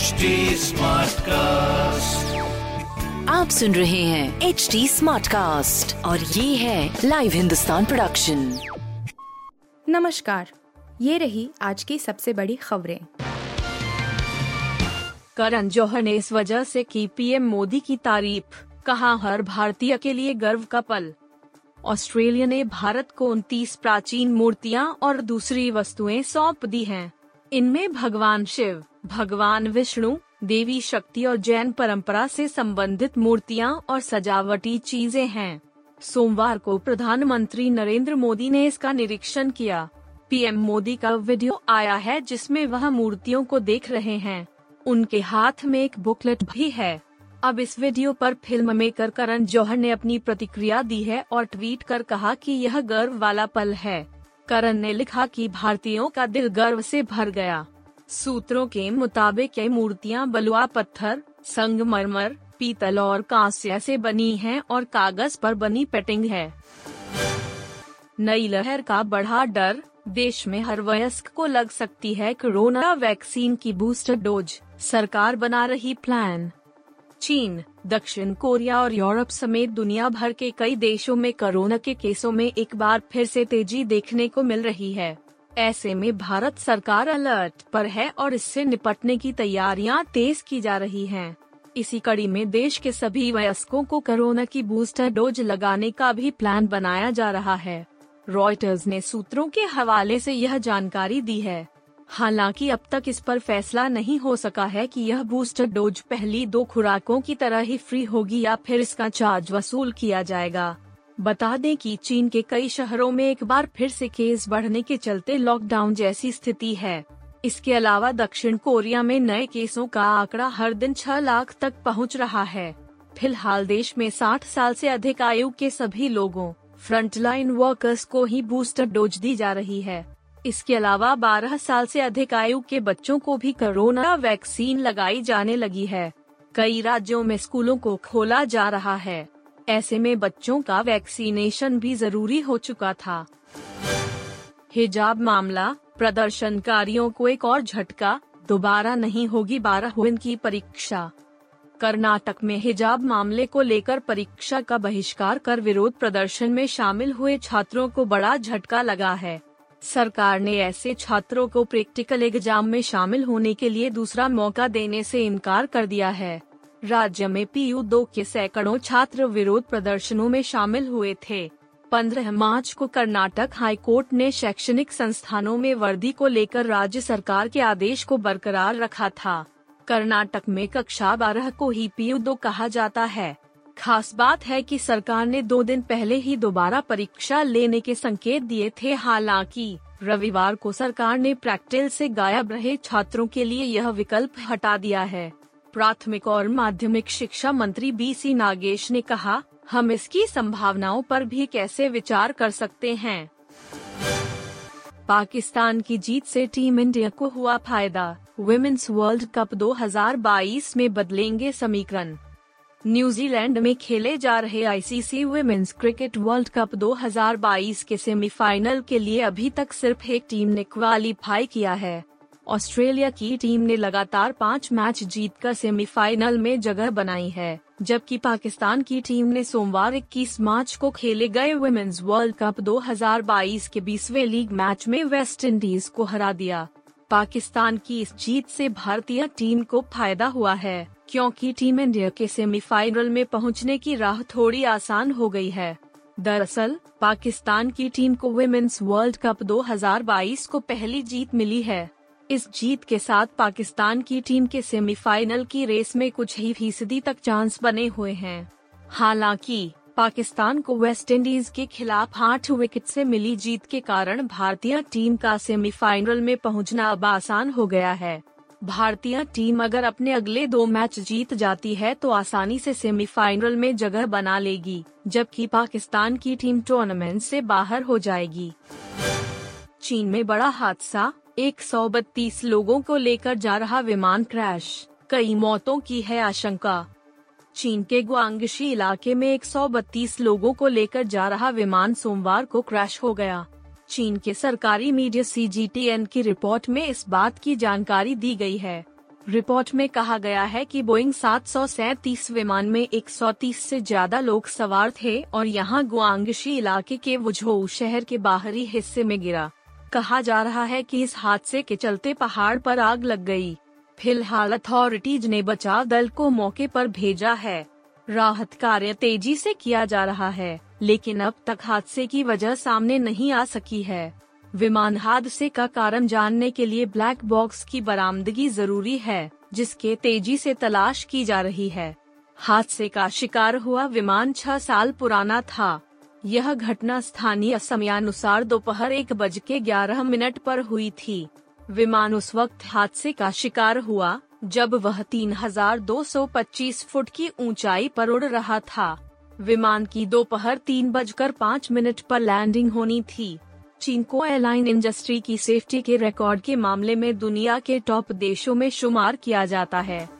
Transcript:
HD Smartcast. आप सुन रहे हैं एच डी स्मार्ट कास्ट और ये है लाइव हिंदुस्तान प्रोडक्शन नमस्कार ये रही आज की सबसे बड़ी खबरें करण जौहर ने इस वजह से की पीएम मोदी की तारीफ़ कहा हर भारतीय के लिए गर्व का पल ऑस्ट्रेलिया ने भारत को उनतीस प्राचीन मूर्तियाँ और दूसरी वस्तुएँ सौंप दी हैं। इनमें भगवान शिव भगवान विष्णु, देवी शक्ति और जैन परंपरा से संबंधित मूर्तियाँ और सजावटी चीज़ें हैं। सोमवार को प्रधानमंत्री नरेंद्र मोदी ने इसका निरीक्षण किया। पीएम मोदी का वीडियो आया है जिसमें वह मूर्तियों को देख रहे हैं। उनके हाथ में एक बुकलेट भी है। अब इस वीडियो पर फ़िल्म मेकर करण जौहर ने अपनी प्रतिक्रिया दी है और ट्वीट कर कहा कि यह गर्व वाला पल है। करण ने लिखा कि भारतीयों का दिल गर्व से भर गया। सूत्रों के मुताबिक ये मूर्तियाँ बलुआ पत्थर, संगमरमर, पीतल और कांस्य से बनी हैं और कागज़ पर बनी पेटिंग है। नई लहर का बढ़ा डर देश में हर वयस्क को लग सकती है कोरोना वैक्सीन की बूस्टर डोज, सरकार बना रही प्लान। चीन, दक्षिण कोरिया और यूरोप समेत दुनिया भर के कई देशों में कोरोना के केसों में एक बार फिर से तेज़ी देखने को मिल रही है। ऐसे में भारत सरकार अलर्ट पर है और इससे निपटने की तैयारियाँ तेज की जा रही हैं। इसी कड़ी में देश के सभी वयस्कों को कोरोना की बूस्टर डोज लगाने का भी प्लान बनाया जा रहा है। रॉयटर्स ने सूत्रों के हवाले से यह जानकारी दी है। हालाँकि अब तक इस पर फैसला नहीं हो सका है कि यह बूस्टर डोज पहली दो खुराकों की तरह ही फ्री होगी या फिर इसका चार्ज वसूल किया जाएगा। बता दें कि चीन के कई शहरों में एक बार फिर से केस बढ़ने के चलते लॉकडाउन जैसी स्थिति है। इसके अलावा दक्षिण कोरिया में नए केसों का आंकड़ा हर दिन छह लाख तक पहुँच रहा है। फ़िलहाल देश में 60 साल से अधिक आयु के सभी लोगों फ्रंटलाइन वर्कर्स को ही बूस्टर डोज दी जा रही है। इसके अलावा 12 साल से अधिक आयु के बच्चों को भी कोरोना वैक्सीन लगाई जाने लगी है। कई राज्यों में स्कूलों को खोला जा रहा है। ऐसे में बच्चों का वैक्सीनेशन भी ज़रूरी हो चुका था। हिजाब मामला, प्रदर्शनकारियों को एक और झटका, दोबारा नहीं होगी बारह की परीक्षा। कर्नाटक में हिजाब मामले को लेकर परीक्षा का बहिष्कार कर विरोध प्रदर्शन में शामिल हुए छात्रों को बड़ा झटका लगा है। सरकार ने ऐसे छात्रों को प्रैक्टिकल एग्ज़ाम में शामिल होने के लिए दूसरा मौका देने से इनकार कर दिया है। राज्य में पीयू दो के सैकड़ों छात्र विरोध प्रदर्शनों में शामिल हुए थे। 15 मार्च को कर्नाटक हाई कोर्ट ने शैक्षणिक संस्थानों में वर्दी को लेकर राज्य सरकार के आदेश को बरकरार रखा था। कर्नाटक में कक्षा बारह को ही पीयू दो कहा जाता है। खास बात है कि सरकार ने दो दिन पहले ही दोबारा परीक्षा लेने के संकेत दिए थे। हालाँकि, रविवार को सरकार ने प्रैक्टिल से गायब रहे छात्रों के लिए यह विकल्प हटा दिया है। प्राथमिक और माध्यमिक शिक्षा मंत्री बी सी नागेश ने कहा, हम इसकी संभावनाओं पर भी कैसे विचार कर सकते हैं? पाकिस्तान की जीत से टीम इंडिया को हुआ फ़ायदा। वुमेन्स वर्ल्ड कप 2022 में बदलेंगे समीकरण। न्यूजीलैंड में खेले जा रहे ICC women's cricket world cup 2022 के सेमीफाइनल के लिए अभी तक सिर्फ़ एक टीम ने क्वालिफाई किया है। ऑस्ट्रेलिया की टीम ने लगातार पाँच मैच जीतकर सेमीफाइनल में जगह बनाई है, जबकि पाकिस्तान की टीम ने सोमवार 21 मार्च को खेले गए वुमेन्स वर्ल्ड कप 2022 के बीसवे लीग मैच में वेस्ट इंडीज को हरा दिया। पाकिस्तान की इस जीत से भारतीय टीम को फ़ायदा हुआ है, क्योंकि टीम इंडिया के सेमीफाइनल में पहुँचने की राह थोड़ी आसान हो गई है। दरअसल, पाकिस्तान की टीम को वुमेन्स वर्ल्ड कप 2022 को पहली जीत मिली है। इस जीत के साथ पाकिस्तान की टीम के सेमीफाइनल की रेस में कुछ ही फ़ीसदी तक चांस बने हुए हैं। हालाँकि, पाकिस्तान को वेस्ट इंडीज के खिलाफ आठ विकेट से मिली जीत के कारण भारतीय टीम का सेमीफाइनल में पहुँचना अब आसान हो गया है। भारतीय टीम अगर अपने अगले दो मैच जीत जाती है तो आसानी से सेमीफाइनल में जगह बना लेगी, जबकि पाकिस्तान की टीम टूर्नामेंट से बाहर हो जाएगी। चीन में बड़ा हादसा 132 लोगों को लेकर जा रहा विमान क्रैश। कई मौतों की है आशंका। चीन के गुआंगशी इलाके में 132 लोगों को लेकर जा रहा विमान सोमवार को क्रैश हो गया। चीन के सरकारी मीडिया सीजीटीएन की रिपोर्ट में इस बात की जानकारी दी गई है। रिपोर्ट में कहा गया है कि बोइंग सात विमान में 130 से ज़्यादा लोग सवार थे और यहाँ गुआंगशी इलाके के वुझोउ शहर के बाहरी हिस्से में गिरा। कहा जा रहा है कि इस हादसे के चलते पहाड़ पर आग लग गई। फ़िलहाल अथॉरिटीज ने बचाव दल को मौके पर भेजा है। राहत कार्य तेज़ी से किया जा रहा है, लेकिन अब तक हादसे की वजह सामने नहीं आ सकी है। विमान हादसे का कारण जानने के लिए ब्लैक बॉक्स की बरामदगी ज़रूरी है, जिसके तेज़ी से तलाश की जा रही है। हादसे का शिकार हुआ विमान छह साल पुराना था। यह घटना स्थानीय समयानुसार दोपहर एक बज के ग्यारह मिनट पर हुई थी। विमान उस वक्त हादसे का शिकार हुआ जब वह 3,225 फुट की ऊंचाई पर उड़ रहा था। विमान की दोपहर तीन बजकर पाँच मिनट पर लैंडिंग होनी थी। चीन को एयरलाइन इंडस्ट्री की सेफ्टी के रिकॉर्ड के मामले में दुनिया के टॉप देशों में शुमार किया जाता है।